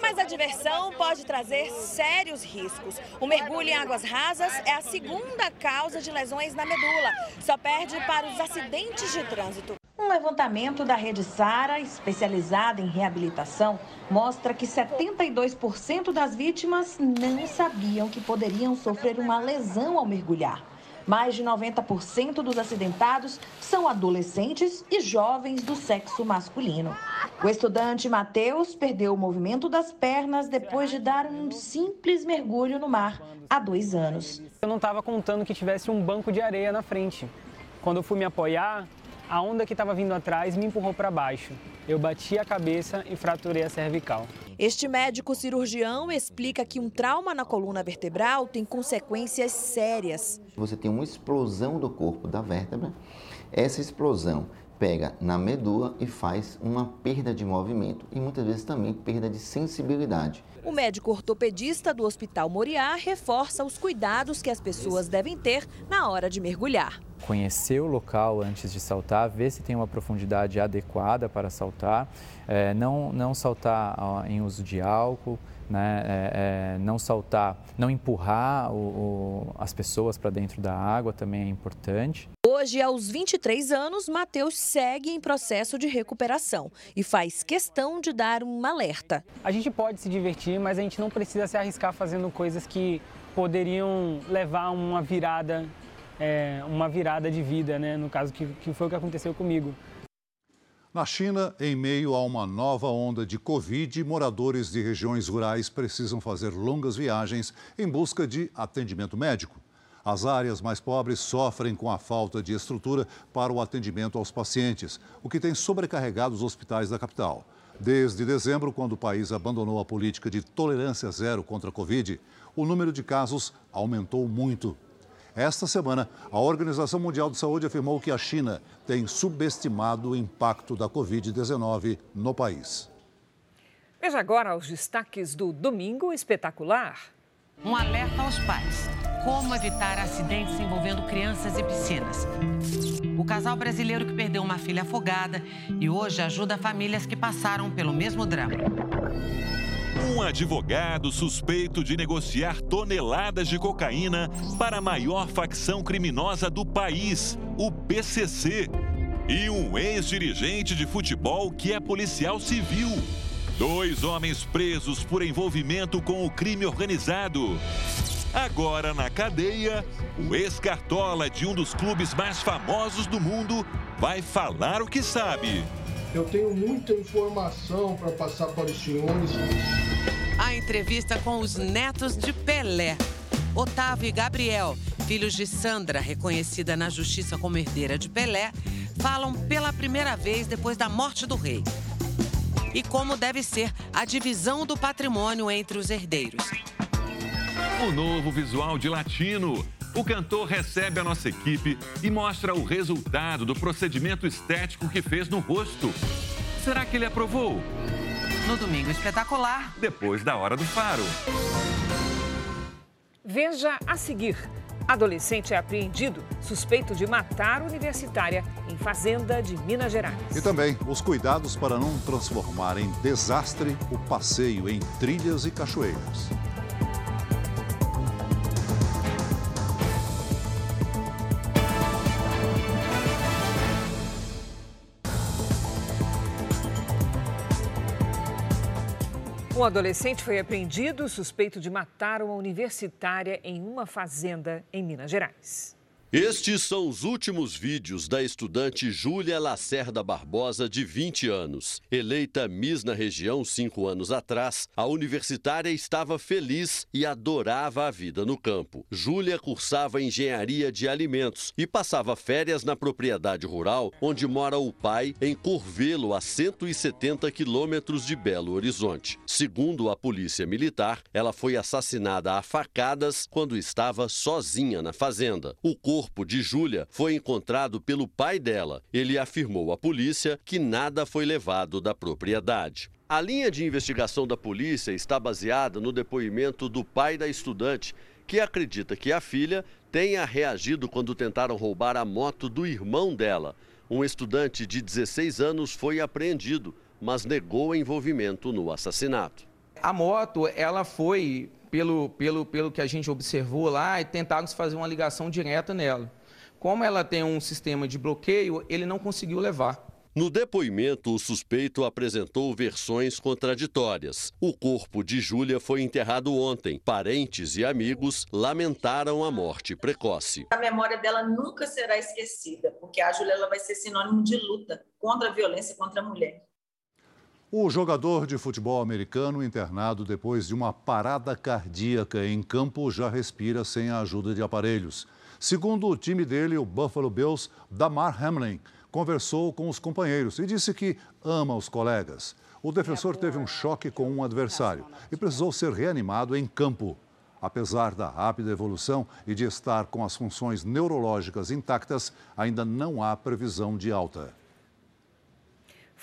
Mas a diversão pode trazer sérios riscos. O mergulho em águas rasas é a segunda causa de lesões na medula. Só perde para os acidentes de trânsito. Um levantamento da rede Sara, especializada em reabilitação, mostra que 72% das vítimas não sabiam que poderiam sofrer uma lesão ao mergulhar. Mais de 90% dos acidentados são adolescentes e jovens do sexo masculino. O estudante Matheus perdeu o movimento das pernas depois de dar um simples mergulho no mar há dois anos. Eu não estava contando que tivesse um banco de areia na frente. Quando eu fui me apoiar, a onda que estava vindo atrás me empurrou para baixo. Eu bati a cabeça e fraturei a cervical. Este médico cirurgião explica que um trauma na coluna vertebral tem consequências sérias. Você tem uma explosão do corpo da vértebra. Essa explosão pega na medula e faz uma perda de movimento e muitas vezes também perda de sensibilidade. O médico ortopedista do Hospital Moriá reforça os cuidados que as pessoas devem ter na hora de mergulhar. Conhecer o local antes de saltar, ver se tem uma profundidade adequada para saltar, é, não, não saltar ó, em uso de álcool, né, é, é, não saltar, não empurrar o, o, as pessoas para dentro da água também é importante. Hoje, aos 23 anos, Matheus segue em processo de recuperação e faz questão de dar um alerta. A gente pode se divertir, mas a gente não precisa se arriscar fazendo coisas que poderiam levar uma virada, é, uma virada de vida, né? No caso que, que foi o que aconteceu comigo. Na China, em meio a uma nova onda de Covid, moradores de regiões rurais precisam fazer longas viagens em busca de atendimento médico. As áreas mais pobres sofrem com a falta de estrutura para o atendimento aos pacientes, o que tem sobrecarregado os hospitais da capital. Desde dezembro, quando o país abandonou a política de tolerância zero contra a Covid, o número de casos aumentou muito. Esta semana, a Organização Mundial de Saúde afirmou que a China tem subestimado o impacto da Covid-19 no país. Veja agora os destaques do Domingo Espetacular. Um alerta aos pais como evitar acidentes envolvendo crianças e piscinas. O casal brasileiro que perdeu uma filha afogada e hoje ajuda famílias que passaram pelo mesmo drama. Um advogado suspeito de negociar toneladas de cocaína para a maior facção criminosa do país, o PCC. E um ex-dirigente de futebol que é policial civil. Dois homens presos por envolvimento com o crime organizado. Agora na cadeia, o ex-cartola de um dos clubes mais famosos do mundo vai falar o que sabe. Eu tenho muita informação para passar para os senhores. A entrevista com os netos de Pelé. Otávio e Gabriel, filhos de Sandra, reconhecida na justiça como herdeira de Pelé, falam pela primeira vez depois da morte do rei. E como deve ser a divisão do patrimônio entre os herdeiros o novo visual de Latino. O cantor recebe a nossa equipe e mostra o resultado do procedimento estético que fez no rosto. Será que ele aprovou? No Domingo Espetacular. Depois da Hora do Faro. Veja a seguir. Adolescente é apreendido, suspeito de matar universitária em fazenda de Minas Gerais. E também os cuidados para não transformar em desastre o passeio em trilhas e cachoeiras. Um adolescente foi apreendido suspeito de matar uma universitária em uma fazenda em Minas Gerais. Estes são os últimos vídeos da estudante Júlia Lacerda Barbosa, de 20 anos. Eleita Miss na região cinco anos atrás, a universitária estava feliz e adorava a vida no campo. Júlia cursava engenharia de alimentos e passava férias na propriedade rural onde mora o pai, em Curvelo, a 170 quilômetros de Belo Horizonte. Segundo a polícia militar, ela foi assassinada a facadas quando estava sozinha na fazenda. O corpo corpo de Júlia foi encontrado pelo pai dela. Ele afirmou à polícia que nada foi levado da propriedade. A linha de investigação da polícia está baseada no depoimento do pai da estudante, que acredita que a filha tenha reagido quando tentaram roubar a moto do irmão dela. Um estudante de 16 anos foi apreendido, mas negou envolvimento no assassinato. A moto, ela foi pelo, pelo, pelo que a gente observou lá, e tentaram fazer uma ligação direta nela. Como ela tem um sistema de bloqueio, ele não conseguiu levar. No depoimento, o suspeito apresentou versões contraditórias. O corpo de Júlia foi enterrado ontem. Parentes e amigos lamentaram a morte precoce. A memória dela nunca será esquecida, porque a Júlia ela vai ser sinônimo de luta contra a violência contra a mulher. O jogador de futebol americano internado depois de uma parada cardíaca em campo já respira sem a ajuda de aparelhos. Segundo o time dele, o Buffalo Bills, Damar Hamlin conversou com os companheiros e disse que ama os colegas. O defensor teve um choque com um adversário e precisou ser reanimado em campo. Apesar da rápida evolução e de estar com as funções neurológicas intactas, ainda não há previsão de alta.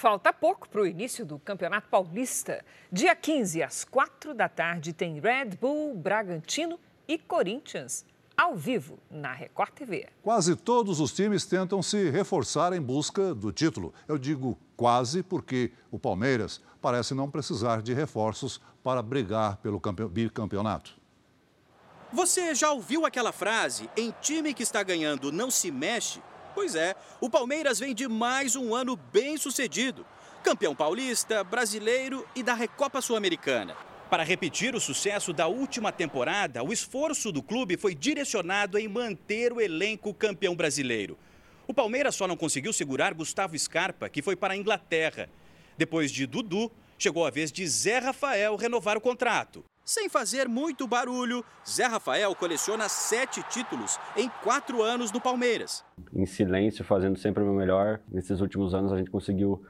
Falta pouco para o início do Campeonato Paulista. Dia 15, às 4 da tarde, tem Red Bull, Bragantino e Corinthians ao vivo na Record TV. Quase todos os times tentam se reforçar em busca do título. Eu digo quase porque o Palmeiras parece não precisar de reforços para brigar pelo bicampeonato. Você já ouviu aquela frase: em time que está ganhando não se mexe? Pois é, o Palmeiras vem de mais um ano bem sucedido. Campeão paulista, brasileiro e da Recopa Sul-Americana. Para repetir o sucesso da última temporada, o esforço do clube foi direcionado em manter o elenco campeão brasileiro. O Palmeiras só não conseguiu segurar Gustavo Scarpa, que foi para a Inglaterra. Depois de Dudu, chegou a vez de Zé Rafael renovar o contrato. Sem fazer muito barulho, Zé Rafael coleciona sete títulos em quatro anos no Palmeiras. Em silêncio, fazendo sempre o meu melhor. Nesses últimos anos, a gente conseguiu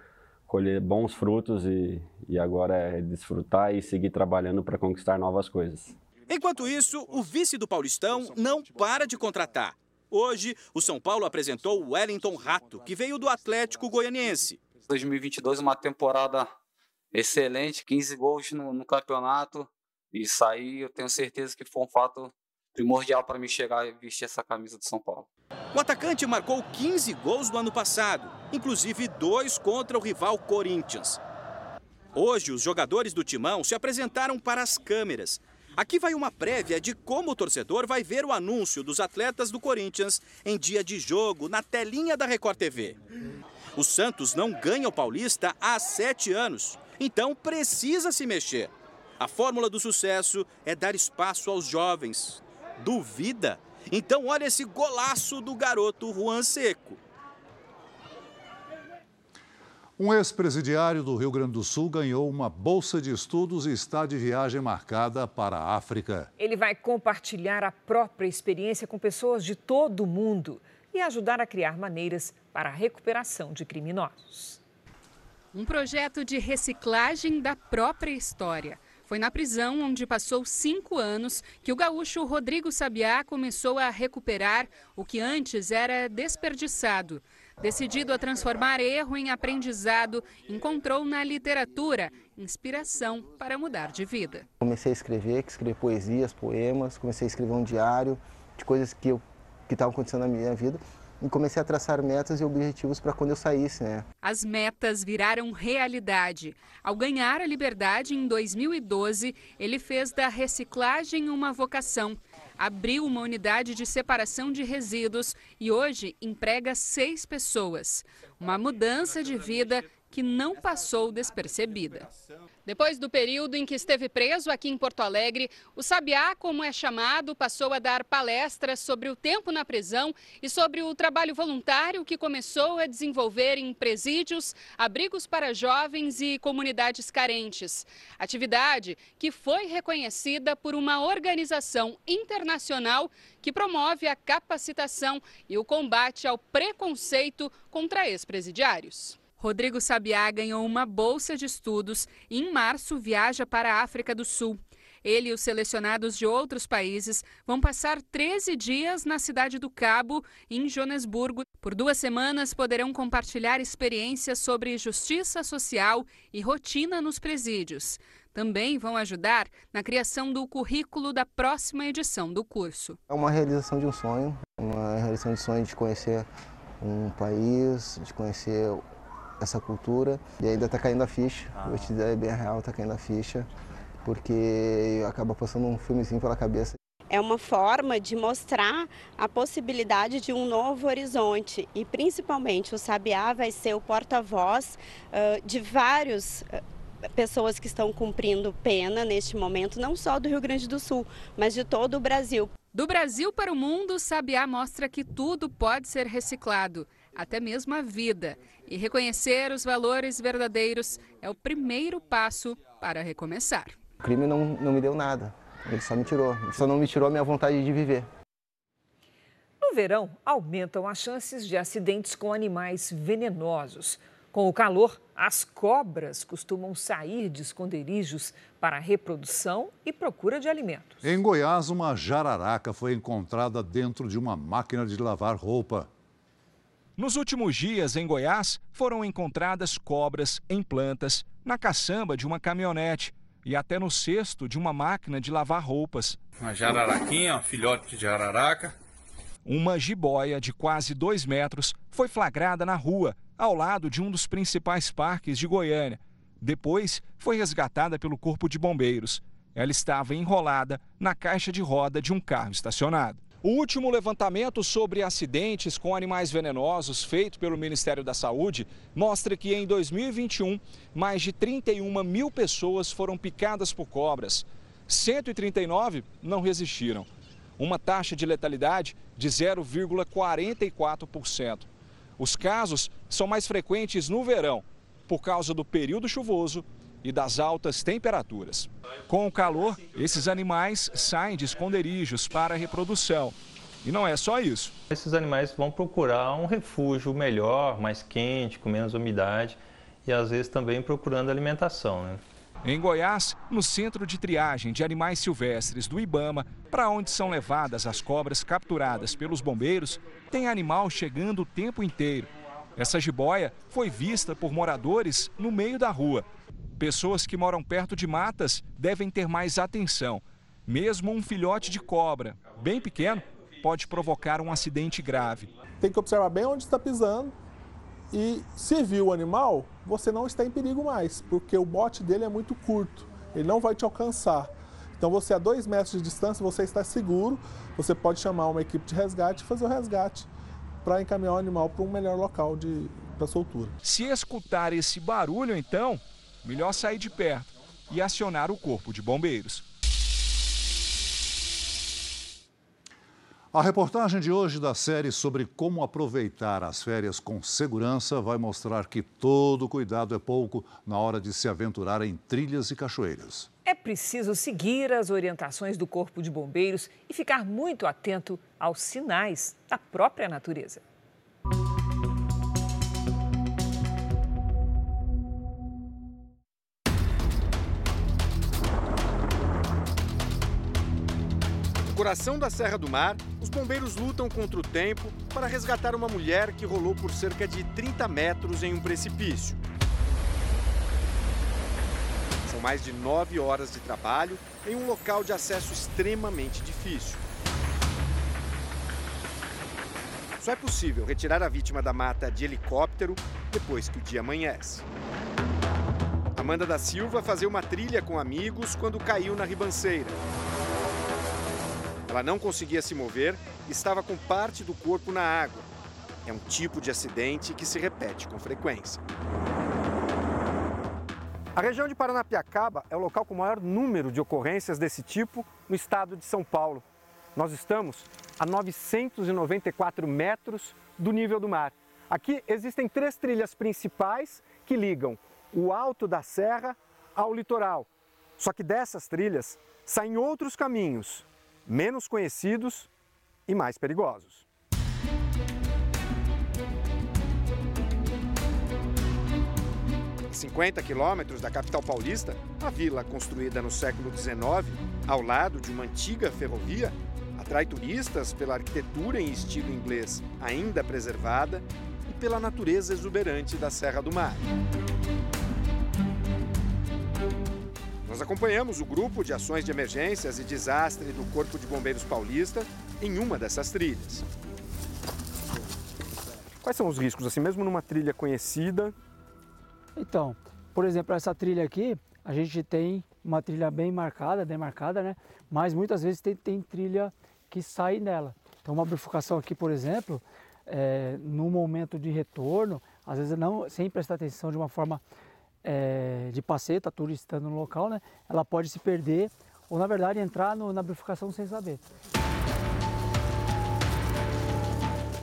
colher bons frutos e, e agora é desfrutar e seguir trabalhando para conquistar novas coisas. Enquanto isso, o vice do Paulistão não para de contratar. Hoje, o São Paulo apresentou o Wellington Rato, que veio do Atlético Goianiense. 2022, uma temporada excelente, 15 gols no, no campeonato. Isso aí eu tenho certeza que foi um fato primordial para me chegar e vestir essa camisa do São Paulo. O atacante marcou 15 gols no ano passado, inclusive dois contra o rival Corinthians. Hoje, os jogadores do Timão se apresentaram para as câmeras. Aqui vai uma prévia de como o torcedor vai ver o anúncio dos atletas do Corinthians em dia de jogo na telinha da Record TV. O Santos não ganha o Paulista há sete anos, então precisa se mexer. A fórmula do sucesso é dar espaço aos jovens. Duvida? Então olha esse golaço do garoto Juan Seco. Um ex-presidiário do Rio Grande do Sul ganhou uma bolsa de estudos e está de viagem marcada para a África. Ele vai compartilhar a própria experiência com pessoas de todo o mundo e ajudar a criar maneiras para a recuperação de criminosos. Um projeto de reciclagem da própria história. Foi na prisão, onde passou cinco anos, que o gaúcho Rodrigo Sabiá começou a recuperar o que antes era desperdiçado. Decidido a transformar erro em aprendizado, encontrou na literatura inspiração para mudar de vida. Comecei a escrever, escrever poesias, poemas, comecei a escrever um diário de coisas que estavam acontecendo na minha vida e comecei a traçar metas e objetivos para quando eu saísse, né? As metas viraram realidade. Ao ganhar a liberdade em 2012, ele fez da reciclagem uma vocação. Abriu uma unidade de separação de resíduos e hoje emprega seis pessoas. Uma mudança de vida que não passou despercebida. Depois do período em que esteve preso aqui em Porto Alegre, o Sabiá, como é chamado, passou a dar palestras sobre o tempo na prisão e sobre o trabalho voluntário que começou a desenvolver em presídios, abrigos para jovens e comunidades carentes. Atividade que foi reconhecida por uma organização internacional que promove a capacitação e o combate ao preconceito contra ex-presidiários. Rodrigo Sabiá ganhou uma bolsa de estudos e, em março, viaja para a África do Sul. Ele e os selecionados de outros países vão passar 13 dias na cidade do Cabo, em Joanesburgo. Por duas semanas, poderão compartilhar experiências sobre justiça social e rotina nos presídios. Também vão ajudar na criação do currículo da próxima edição do curso. É uma realização de um sonho, uma realização de sonho de conhecer um país, de conhecer essa cultura e ainda está caindo a ficha. Ah. Vou te dizer, é bem real, está caindo a ficha, porque acaba passando um filmezinho pela cabeça. É uma forma de mostrar a possibilidade de um novo horizonte e principalmente o Sabiá vai ser o porta-voz uh, de vários uh, pessoas que estão cumprindo pena neste momento, não só do Rio Grande do Sul, mas de todo o Brasil. Do Brasil para o mundo, Sabiá mostra que tudo pode ser reciclado até mesmo a vida. E reconhecer os valores verdadeiros é o primeiro passo para recomeçar. O crime não, não me deu nada, ele só me tirou, ele só não me tirou a minha vontade de viver. No No verão, aumentam as chances de acidentes com animais venenosos. Com o calor, as cobras costumam sair de esconderijos para reprodução e procura de alimentos. Em Goiás, uma jararaca foi encontrada dentro de uma máquina de lavar roupa. Nos últimos dias, em Goiás, foram encontradas cobras em plantas, na caçamba de uma caminhonete e até no cesto de uma máquina de lavar roupas. Uma jararaquinha, um filhote de jararaca. Uma jiboia de quase dois metros foi flagrada na rua, ao lado de um dos principais parques de Goiânia. Depois, foi resgatada pelo Corpo de Bombeiros. Ela estava enrolada na caixa de roda de um carro estacionado. O último levantamento sobre acidentes com animais venenosos feito pelo Ministério da Saúde mostra que em 2021, mais de 31 mil pessoas foram picadas por cobras. 139 não resistiram. Uma taxa de letalidade de 0,44%. Os casos são mais frequentes no verão, por causa do período chuvoso e das altas temperaturas. Com o calor, esses animais saem de esconderijos para a reprodução. E não é só isso. Esses animais vão procurar um refúgio melhor, mais quente, com menos umidade e às vezes também procurando alimentação. Né? Em Goiás, no centro de triagem de animais silvestres do Ibama, para onde são levadas as cobras capturadas pelos bombeiros, tem animal chegando o tempo inteiro. Essa jiboia foi vista por moradores no meio da rua. Pessoas que moram perto de matas devem ter mais atenção. Mesmo um filhote de cobra, bem pequeno, pode provocar um acidente grave. Tem que observar bem onde está pisando e se viu o animal, você não está em perigo mais, porque o bote dele é muito curto, ele não vai te alcançar. Então você a dois metros de distância, você está seguro, você pode chamar uma equipe de resgate e fazer o resgate para encaminhar o animal para um melhor local de para soltura. Se escutar esse barulho, então, melhor sair de perto e acionar o corpo de bombeiros. A reportagem de hoje da série sobre como aproveitar as férias com segurança vai mostrar que todo cuidado é pouco na hora de se aventurar em trilhas e cachoeiras. É preciso seguir as orientações do Corpo de Bombeiros e ficar muito atento aos sinais da própria natureza. Coração da Serra do Mar, os bombeiros lutam contra o tempo para resgatar uma mulher que rolou por cerca de 30 metros em um precipício. São mais de nove horas de trabalho em um local de acesso extremamente difícil. Só é possível retirar a vítima da mata de helicóptero depois que o dia amanhece. Amanda da Silva fazia uma trilha com amigos quando caiu na ribanceira. Ela não conseguia se mover e estava com parte do corpo na água. É um tipo de acidente que se repete com frequência. A região de Paranapiacaba é o local com o maior número de ocorrências desse tipo no estado de São Paulo. Nós estamos a 994 metros do nível do mar. Aqui existem três trilhas principais que ligam o alto da serra ao litoral. Só que dessas trilhas saem outros caminhos menos conhecidos e mais perigosos. A 50 quilômetros da capital paulista, a vila construída no século XIX, ao lado de uma antiga ferrovia, atrai turistas pela arquitetura em estilo inglês ainda preservada e pela natureza exuberante da Serra do Mar. Nós acompanhamos o grupo de ações de emergências e desastre do Corpo de Bombeiros Paulista em uma dessas trilhas. Quais são os riscos, assim, mesmo numa trilha conhecida? Então, por exemplo, essa trilha aqui, a gente tem uma trilha bem marcada, demarcada, né? Mas muitas vezes tem, tem trilha que sai dela. Então, uma bifurcação aqui, por exemplo, é, no momento de retorno, às vezes não, sem prestar atenção de uma forma é, de passeta, turistando no local, né, ela pode se perder ou, na verdade, entrar no, na bifurcação sem saber.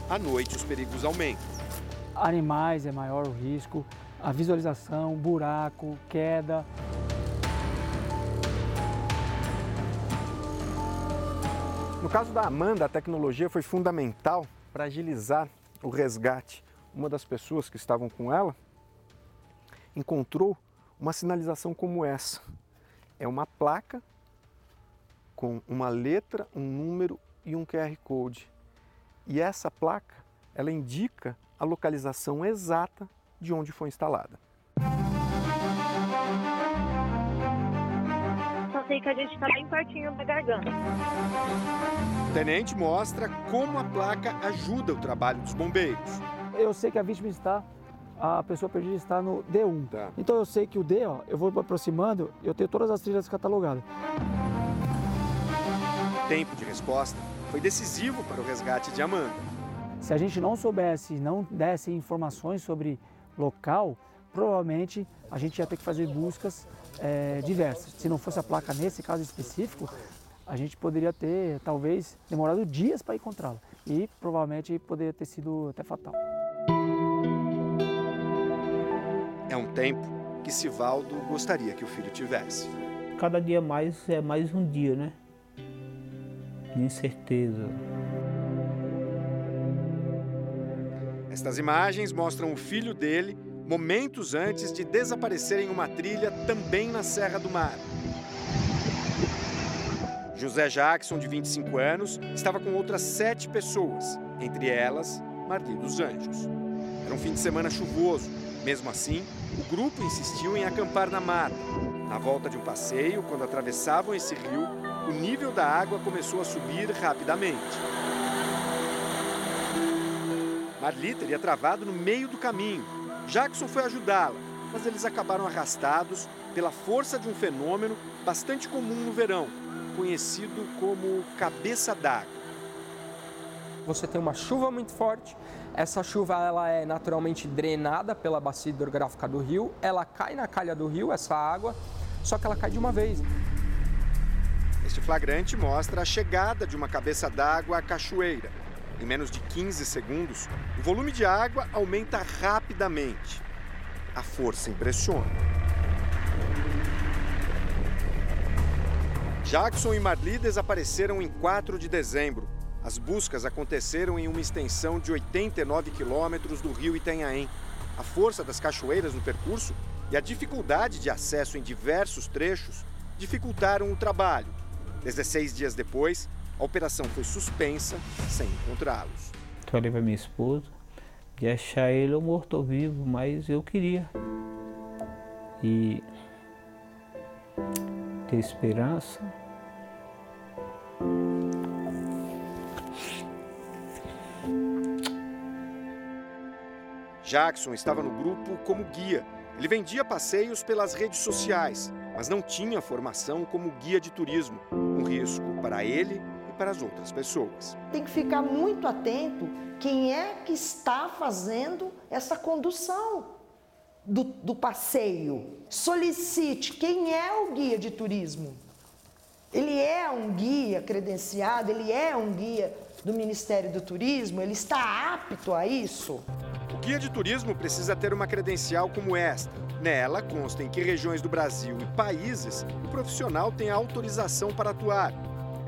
À noite, os perigos aumentam. Animais é maior o risco, a visualização, buraco, queda. No caso da Amanda, a tecnologia foi fundamental para agilizar o resgate. Uma das pessoas que estavam com ela encontrou uma sinalização como essa. É uma placa com uma letra, um número e um QR Code. E essa placa, ela indica a localização exata de onde foi instalada. Só sei que a gente está bem pertinho da garganta. O tenente mostra como a placa ajuda o trabalho dos bombeiros. Eu sei que a vítima está, a pessoa perdida está no D1. Tá. Então eu sei que o D, ó, eu vou aproximando, eu tenho todas as trilhas catalogadas. O tempo de resposta foi decisivo para o resgate de Amanda. Se a gente não soubesse, não desse informações sobre local, provavelmente a gente ia ter que fazer buscas é, diversas. Se não fosse a placa nesse caso específico, a gente poderia ter, talvez, demorado dias para encontrá-la e provavelmente poderia ter sido até fatal. É um tempo que Sivaldo gostaria que o filho tivesse. Cada dia mais é mais um dia, né? De incerteza. Estas imagens mostram o filho dele momentos antes de desaparecer em uma trilha também na Serra do Mar. José Jackson, de 25 anos, estava com outras sete pessoas, entre elas Marli dos Anjos. Era um fim de semana chuvoso. Mesmo assim, o grupo insistiu em acampar na mata. Na volta de um passeio, quando atravessavam esse rio, o nível da água começou a subir rapidamente. Marli teria travado no meio do caminho. Jackson foi ajudá-la, mas eles acabaram arrastados pela força de um fenômeno bastante comum no verão, conhecido como cabeça d'água. Você tem uma chuva muito forte, essa chuva ela é naturalmente drenada pela bacia hidrográfica do rio, ela cai na calha do rio, essa água, só que ela cai de uma vez. Este flagrante mostra a chegada de uma cabeça d'água à cachoeira. Em menos de 15 segundos, o volume de água aumenta rapidamente. A força impressiona. Jackson e Marli desapareceram em 4 de dezembro. As buscas aconteceram em uma extensão de 89 quilômetros do rio Itanhaém. A força das cachoeiras no percurso e a dificuldade de acesso em diversos trechos dificultaram o trabalho. 16 dias depois, a operação foi suspensa sem encontrá-los. Falei para minha esposa de achar ele ou morto ou vivo, mas eu queria. E ter esperança. Jackson estava no grupo como guia. Ele vendia passeios pelas redes sociais, mas não tinha formação como guia de turismo, um risco para ele para as outras pessoas. Tem que ficar muito atento quem é que está fazendo essa condução do, do passeio. Solicite quem é o guia de turismo. Ele é um guia credenciado, ele é um guia do Ministério do Turismo, ele está apto a isso? O guia de turismo precisa ter uma credencial como esta. Nela consta em que regiões do Brasil e países o profissional tem autorização para atuar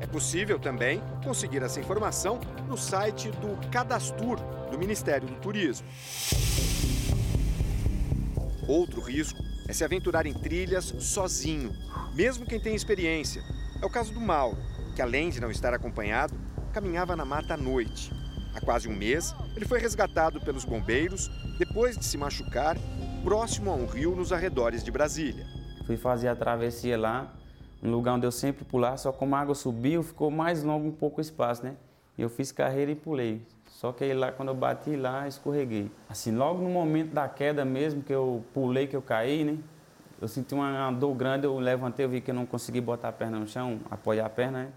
é possível também conseguir essa informação no site do Cadastur, do Ministério do Turismo. Outro risco é se aventurar em trilhas sozinho, mesmo quem tem experiência. É o caso do Mauro, que além de não estar acompanhado, caminhava na mata à noite. Há quase um mês, ele foi resgatado pelos bombeiros depois de se machucar próximo a um rio nos arredores de Brasília. Fui fazer a travessia lá, um lugar onde eu sempre pular, só como a água subiu, ficou mais longo um pouco o espaço, né? Eu fiz carreira e pulei. Só que aí lá, quando eu bati lá, escorreguei. Assim, logo no momento da queda mesmo, que eu pulei, que eu caí, né? Eu senti uma dor grande, eu levantei, eu vi que eu não consegui botar a perna no chão, apoiar a perna, né?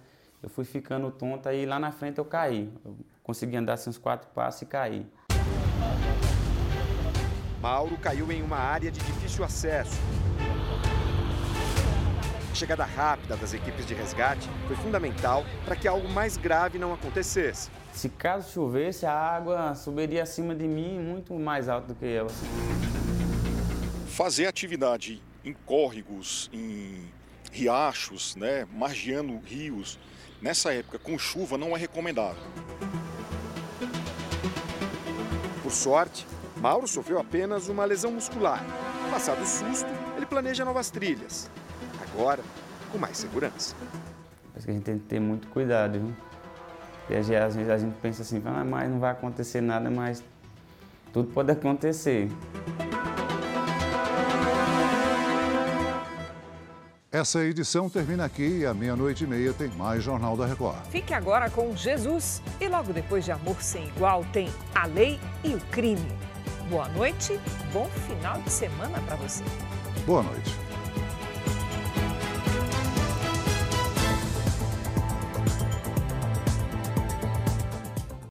Eu fui ficando tonta e lá na frente eu caí. Eu consegui andar assim uns quatro passos e caí. Mauro caiu em uma área de difícil acesso chegada rápida das equipes de resgate foi fundamental para que algo mais grave não acontecesse. Se caso chovesse, a água subiria acima de mim muito mais alto do que eu. Fazer atividade em córregos, em riachos, né, margeando rios, nessa época com chuva não é recomendável. Por sorte, Mauro sofreu apenas uma lesão muscular. Passado o susto, ele planeja novas trilhas. Agora, com mais segurança. Que a gente tem que ter muito cuidado, viu? Às vezes a gente pensa assim, ah, mas não vai acontecer nada, mas tudo pode acontecer. Essa edição termina aqui e à meia-noite e meia tem mais Jornal da Record. Fique agora com Jesus e logo depois de Amor Sem Igual tem A Lei e o Crime. Boa noite, bom final de semana para você. Boa noite.